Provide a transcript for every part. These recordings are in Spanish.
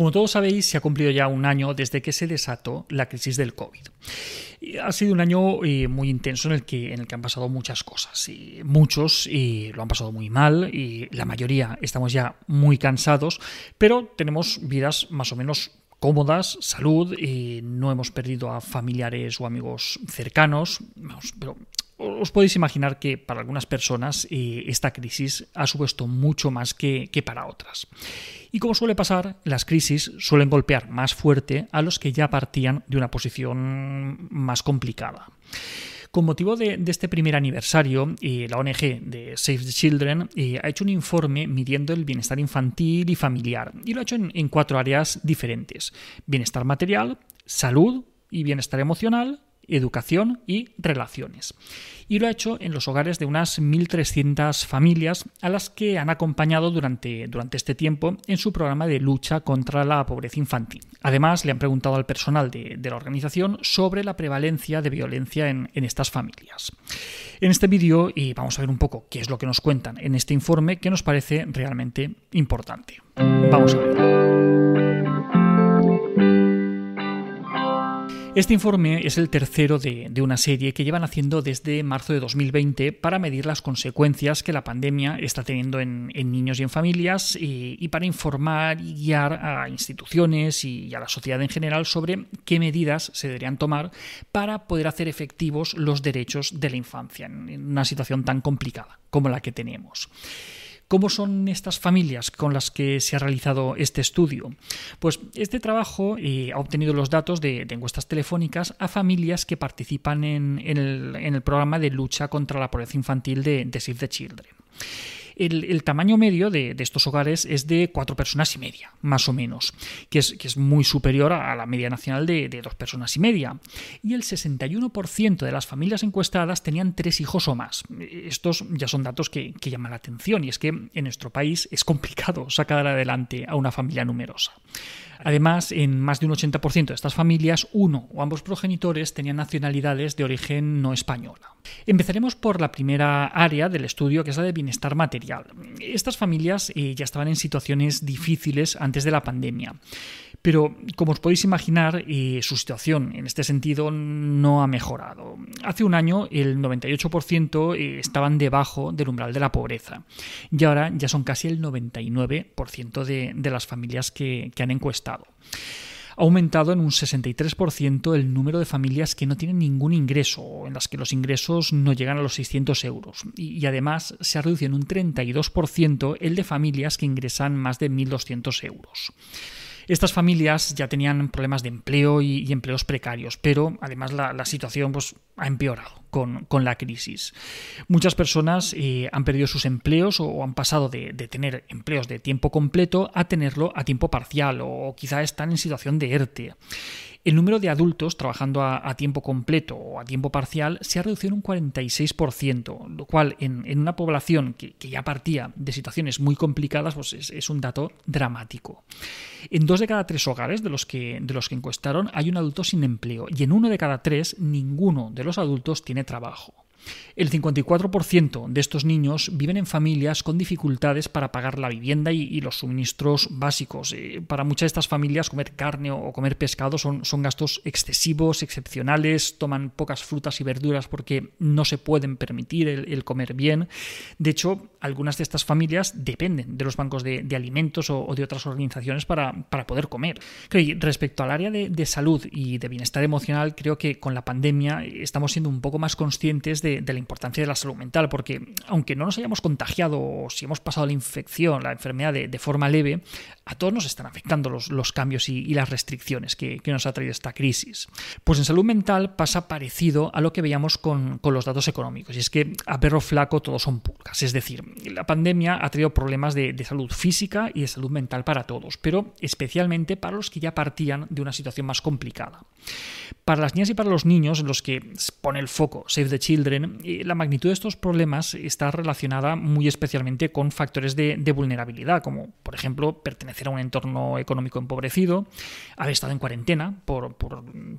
Como todos sabéis, se ha cumplido ya un año desde que se desató la crisis del COVID. Ha sido un año eh, muy intenso en el, que, en el que han pasado muchas cosas. Y muchos y lo han pasado muy mal y la mayoría estamos ya muy cansados, pero tenemos vidas más o menos cómodas, salud, y no hemos perdido a familiares o amigos cercanos, os podéis imaginar que para algunas personas eh, esta crisis ha supuesto mucho más que, para otras. Y como suele pasar, las crisis suelen golpear más fuerte a los que ya partían de una posición más complicada. Con motivo de, este primer aniversario, eh, la ONG de Save the Children eh, ha hecho un informe midiendo el bienestar infantil y familiar y lo ha hecho en cuatro áreas diferentes. Bienestar material, salud y bienestar emocional, educación y relaciones. Y lo ha hecho en los hogares de unas 1.300 familias a las que han acompañado durante, durante este tiempo en su programa de lucha contra la pobreza infantil. Además, le han preguntado al personal de, la organización sobre la prevalencia de violencia en, en estas familias. En este vídeo y vamos a ver un poco qué es lo que nos cuentan en este informe que nos parece realmente importante. Vamos a ver. Este informe es el tercero de, una serie que llevan haciendo desde marzo de 2020 para medir las consecuencias que la pandemia está teniendo en, niños y en familias y, para informar y guiar a instituciones y a la sociedad en general sobre qué medidas se deberían tomar para poder hacer efectivos los derechos de la infancia en una situación tan complicada como la que tenemos. ¿Cómo son estas familias con las que se ha realizado este estudio? Pues este trabajo eh, ha obtenido los datos de, encuestas telefónicas a familias que participan en, el, programa de lucha contra la pobreza infantil de, de Save the Children. El, tamaño medio de, estos hogares es de cuatro personas y media, más o menos, que es, muy superior a la media nacional de, dos personas y media. Y el 61% de las familias encuestadas tenían tres hijos o más. Estos ya son datos que llaman la atención y es que en nuestro país es complicado sacar adelante a una familia numerosa. Además, en más de un 80% de estas familias, uno o ambos progenitores tenían nacionalidades de origen no española. Empezaremos por la primera área del estudio, que es la de bienestar material. Estas familias eh, ya estaban en situaciones difíciles antes de la pandemia. Pero, como os podéis imaginar, eh, su situación en este sentido no ha mejorado. Hace un año el 98% eh, estaban debajo del umbral de la pobreza y ahora ya son casi el 99% de, las familias que, han encuestado ha aumentado en un 63% el número de familias que no tienen ningún ingreso, en las que los ingresos no llegan a los 600 euros. Y, además se ha reducido en un 32% el de familias que ingresan más de 1.200 euros. Estas familias ya tenían problemas de empleo y, empleos precarios, pero además la, situación pues, ha empeorado con, la crisis. Muchas personas eh, han perdido sus empleos o, han pasado de, tener empleos de tiempo completo a tenerlo a tiempo parcial o quizá están en situación de ERTE. El número de adultos trabajando a, tiempo completo o a tiempo parcial se ha reducido en un 46%, lo cual en, una población que, ya partía de situaciones muy complicadas pues es, un dato dramático. En dos de cada tres hogares de los, que, de los que encuestaron hay un adulto sin empleo y en uno de cada tres ninguno de los adultos tiene trabajo. El 54% de estos niños viven en familias con dificultades para pagar la vivienda y, los suministros básicos. Eh, para muchas de estas familias comer carne o comer pescado son, gastos excesivos, excepcionales, toman pocas frutas y verduras porque no se pueden permitir el, comer bien. De hecho, algunas de estas familias dependen de los bancos de, alimentos o, de otras organizaciones para, poder comer. respecto al área de salud y de bienestar emocional, creo que con la pandemia estamos siendo un poco más conscientes de de, la importancia de la salud mental, porque aunque no nos hayamos contagiado o si hemos pasado la infección, la enfermedad de, forma leve, a todos nos están afectando los, los cambios y, las restricciones que, nos ha traído esta crisis. Pues en salud mental pasa parecido a lo que veíamos con, los datos económicos, y es que a perro flaco todos son pulgas, es decir, la pandemia ha traído problemas de, de salud física y de salud mental para todos, pero especialmente para los que ya partían de una situación más complicada. Para las niñas y para los niños, en los que pone el foco Save the Children, la magnitud de estos problemas está relacionada muy especialmente con factores de, vulnerabilidad, como por ejemplo pertenecer a un entorno económico empobrecido, haber estado en cuarentena por,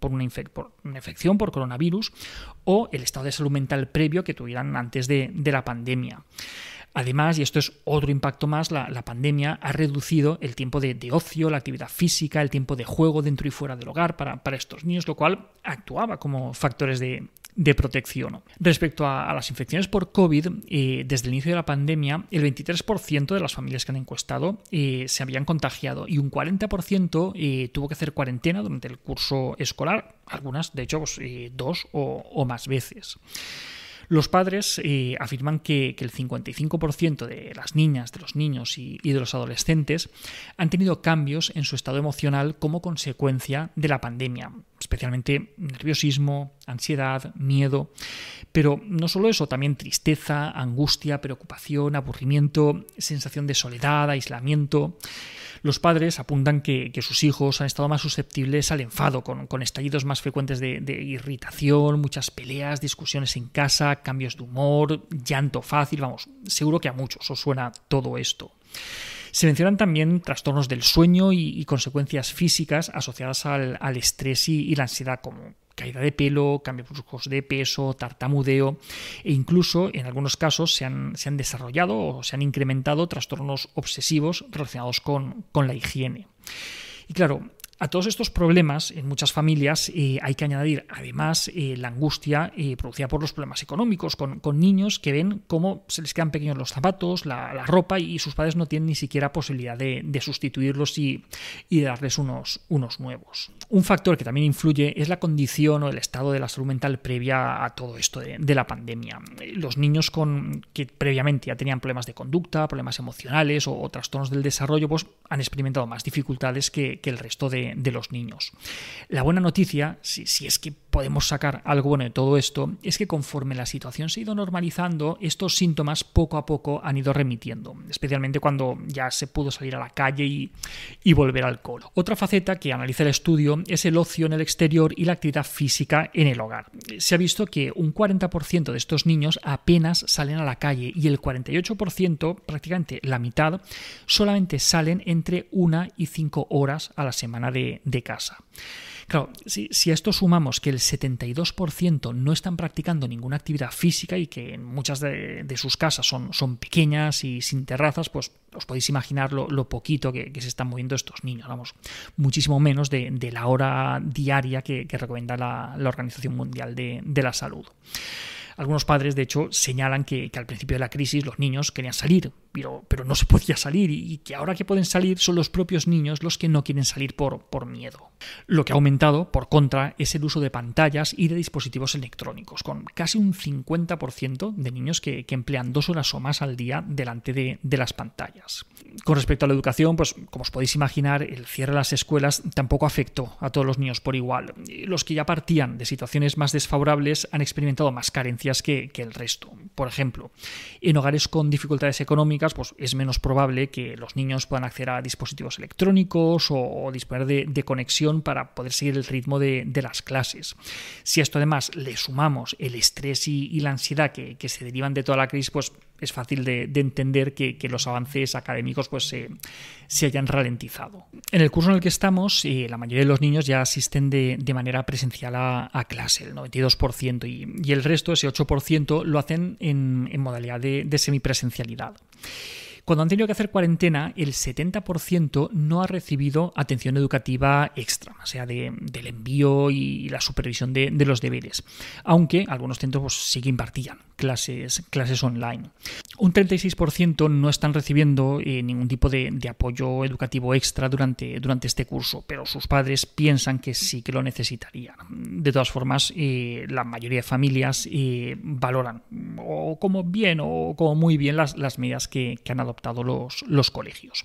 una, infección por coronavirus o el estado de salud mental previo que tuvieran antes de la pandemia. Además, y esto es otro impacto más, la, pandemia ha reducido el tiempo de, ocio, la actividad física, el tiempo de juego dentro y fuera del hogar para, para estos niños, lo cual actuaba como factores de, de protección. Respecto a, las infecciones por COVID, eh, desde el inicio de la pandemia, el 23% de las familias que han encuestado eh, se habían contagiado y un 40% eh, tuvo que hacer cuarentena durante el curso escolar, algunas, de hecho, pues, dos o más veces. Los padres eh, afirman que, el 55% de las niñas, de los niños y, de los adolescentes han tenido cambios en su estado emocional como consecuencia de la pandemia, especialmente nerviosismo, ansiedad, miedo, pero no solo eso, también tristeza, angustia, preocupación, aburrimiento, sensación de soledad, aislamiento. Los padres apuntan que, sus hijos han estado más susceptibles al enfado, con, estallidos más frecuentes de, irritación, muchas peleas, discusiones en casa, cambios de humor, llanto fácil, vamos, seguro que a muchos os suena todo esto. Se mencionan también trastornos del sueño y, consecuencias físicas asociadas al, estrés y, la ansiedad, como caída de pelo, cambios bruscos de peso, tartamudeo e incluso en algunos casos se han, desarrollado o se han incrementado trastornos obsesivos relacionados con la higiene. Y claro, a todos estos problemas, en muchas familias eh, hay que añadir además eh, la angustia eh, producida por los problemas económicos, con, niños que ven cómo se les quedan pequeños los zapatos, la, ropa y sus padres no tienen ni siquiera posibilidad de, sustituirlos y, y, darles unos, unos nuevos. Un factor que también influye es la condición o el estado de la salud mental previa a todo esto de, la pandemia. Los niños con, que previamente ya tenían problemas de conducta, problemas emocionales o, trastornos del desarrollo, pues han experimentado más dificultades que el resto de de, los niños. La buena noticia, si, es que podemos sacar algo bueno de todo esto es que conforme la situación se ha ido normalizando, estos síntomas poco a poco han ido remitiendo, especialmente cuando ya se pudo salir a la calle y, volver al colo. Otra faceta que analiza el estudio es el ocio en el exterior y la actividad física en el hogar. Se ha visto que un 40% de estos niños apenas salen a la calle y el 48%, prácticamente la mitad, solamente salen entre una y cinco horas a la semana de casa. Claro, si, a esto sumamos que el 72% no están practicando ninguna actividad física y que en muchas de, sus casas son, son, pequeñas y sin terrazas, pues os podéis imaginar lo, poquito que, se están moviendo estos niños, vamos, muchísimo menos de, la hora diaria que, recomienda la, Organización Mundial de, de la Salud. Algunos padres, de hecho, señalan que, al principio de la crisis los niños querían salir, pero, pero no se podía salir y, que ahora que pueden salir son los propios niños los que no quieren salir por, por miedo. Lo que ha aumentado, por contra, es el uso de pantallas y de dispositivos electrónicos, con casi un 50% de niños que, emplean dos horas o más al día delante de, de las pantallas. Con respecto a la educación, pues como os podéis imaginar, el cierre de las escuelas tampoco afectó a todos los niños por igual. Los que ya partían de situaciones más desfavorables han experimentado más carencias que, el resto. Por ejemplo, en hogares con dificultades económicas, pues es menos probable que los niños puedan acceder a dispositivos electrónicos o, disponer de, conexión para poder seguir el ritmo de, las clases. Si a esto además le sumamos el estrés y, la ansiedad que, se derivan de toda la crisis, pues es fácil de, entender que, los avances académicos pues, se, hayan ralentizado. En el curso en el que estamos, eh, la mayoría de los niños ya asisten de, manera presencial a, clase, el 92%, y, el resto, ese 8%, lo hacen en, modalidad de, de semipresencialidad. Cuando han tenido que hacer cuarentena, el 70% no ha recibido atención educativa extra, o sea, del envío y la supervisión de, los deberes, aunque algunos centros pues, sí que impartían clases, clases online. Un 36% no están recibiendo eh, ningún tipo de, apoyo educativo extra durante, durante este curso, pero sus padres piensan que sí que lo necesitarían. De todas formas, eh, la mayoría de familias eh, valoran o como bien o como muy bien las, las medidas que, que han adoptado los, los colegios.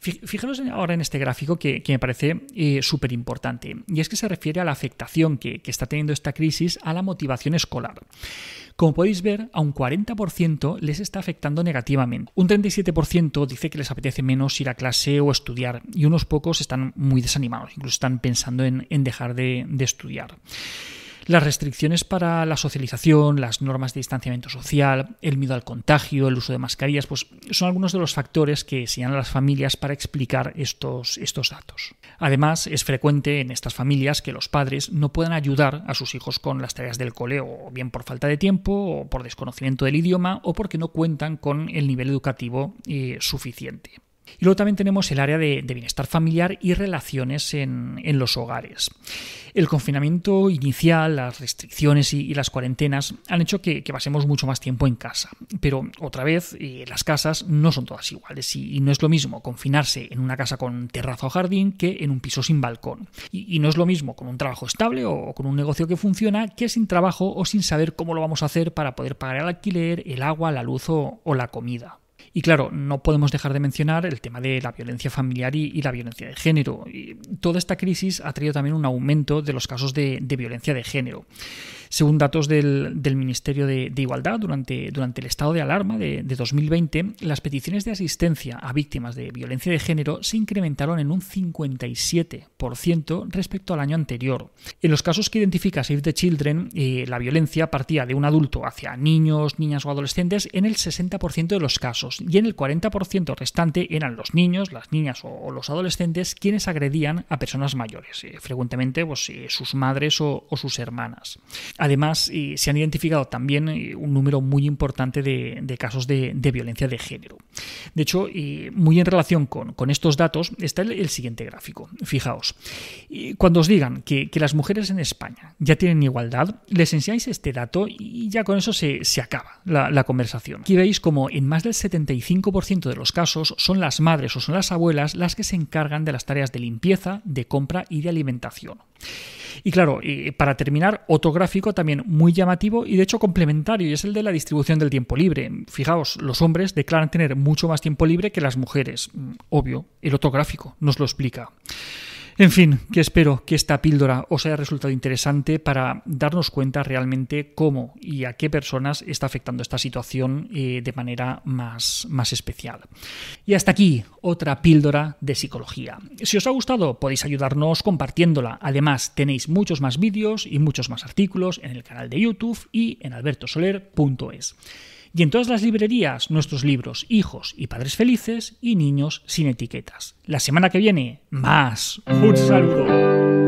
Fijaros ahora en este gráfico que, me parece eh, súper importante, y es que se refiere a la afectación que, está teniendo esta crisis a la motivación escolar. Como podéis ver, a un 40% les está afectando negativamente. Un 37% dice que les apetece menos ir a clase o estudiar, y unos pocos están muy desanimados, incluso están pensando en, dejar de, de estudiar. Las restricciones para la socialización, las normas de distanciamiento social, el miedo al contagio, el uso de mascarillas, pues son algunos de los factores que señalan a las familias para explicar estos, estos datos. Además, es frecuente en estas familias que los padres no puedan ayudar a sus hijos con las tareas del cole, o bien por falta de tiempo, o por desconocimiento del idioma, o porque no cuentan con el nivel educativo eh, suficiente. Y luego también tenemos el área de, bienestar familiar y relaciones en, los hogares. El confinamiento inicial, las restricciones y, las cuarentenas han hecho que, pasemos mucho más tiempo en casa. Pero otra vez, eh, las casas no son todas iguales y, no es lo mismo confinarse en una casa con terraza o jardín que en un piso sin balcón. Y, no es lo mismo con un trabajo estable o, con un negocio que funciona que sin trabajo o sin saber cómo lo vamos a hacer para poder pagar el alquiler, el agua, la luz o la comida. Y claro, no podemos dejar de mencionar el tema de la violencia familiar y, la violencia de género. Y toda esta crisis ha traído también un aumento de los casos de, violencia de género. Según datos del, Ministerio de, Igualdad, durante, el estado de alarma de, 2020, las peticiones de asistencia a víctimas de violencia de género se incrementaron en un 57% respecto al año anterior. En los casos que identifica Save the Children, eh, la violencia partía de un adulto hacia niños, niñas o adolescentes en el 60% de los casos y en el 40% restante eran los niños, las niñas o, los adolescentes quienes agredían a personas mayores, eh, frecuentemente pues, eh, sus madres o, sus hermanas. Además, eh, se han identificado también un número muy importante de, casos de, violencia de género. De hecho, muy en relación con, estos datos está el, siguiente gráfico. Fijaos, cuando os digan que, las mujeres en España ya tienen igualdad, les enseñáis este dato y ya con eso se, acaba la, conversación. Aquí veis como en más del 70 95% de los casos son las madres o son las abuelas las que se encargan de las tareas de limpieza, de compra y de alimentación. Y claro, para terminar, otro gráfico también muy llamativo y de hecho complementario, y es el de la distribución del tiempo libre. Fijaos, los hombres declaran tener mucho más tiempo libre que las mujeres. Mm, obvio, el otro gráfico nos lo explica. En fin, que espero que esta píldora os haya resultado interesante para darnos cuenta realmente cómo y a qué personas está afectando esta situación eh, de manera más, más especial. Y hasta aquí otra píldora de psicología. Si os ha gustado podéis ayudarnos compartiéndola. Además tenéis muchos más vídeos y muchos más artículos en el canal de YouTube y en albertosoler.es y en todas las librerías nuestros libros Hijos y Padres Felices y Niños sin etiquetas. La semana que viene, más. Un saludo.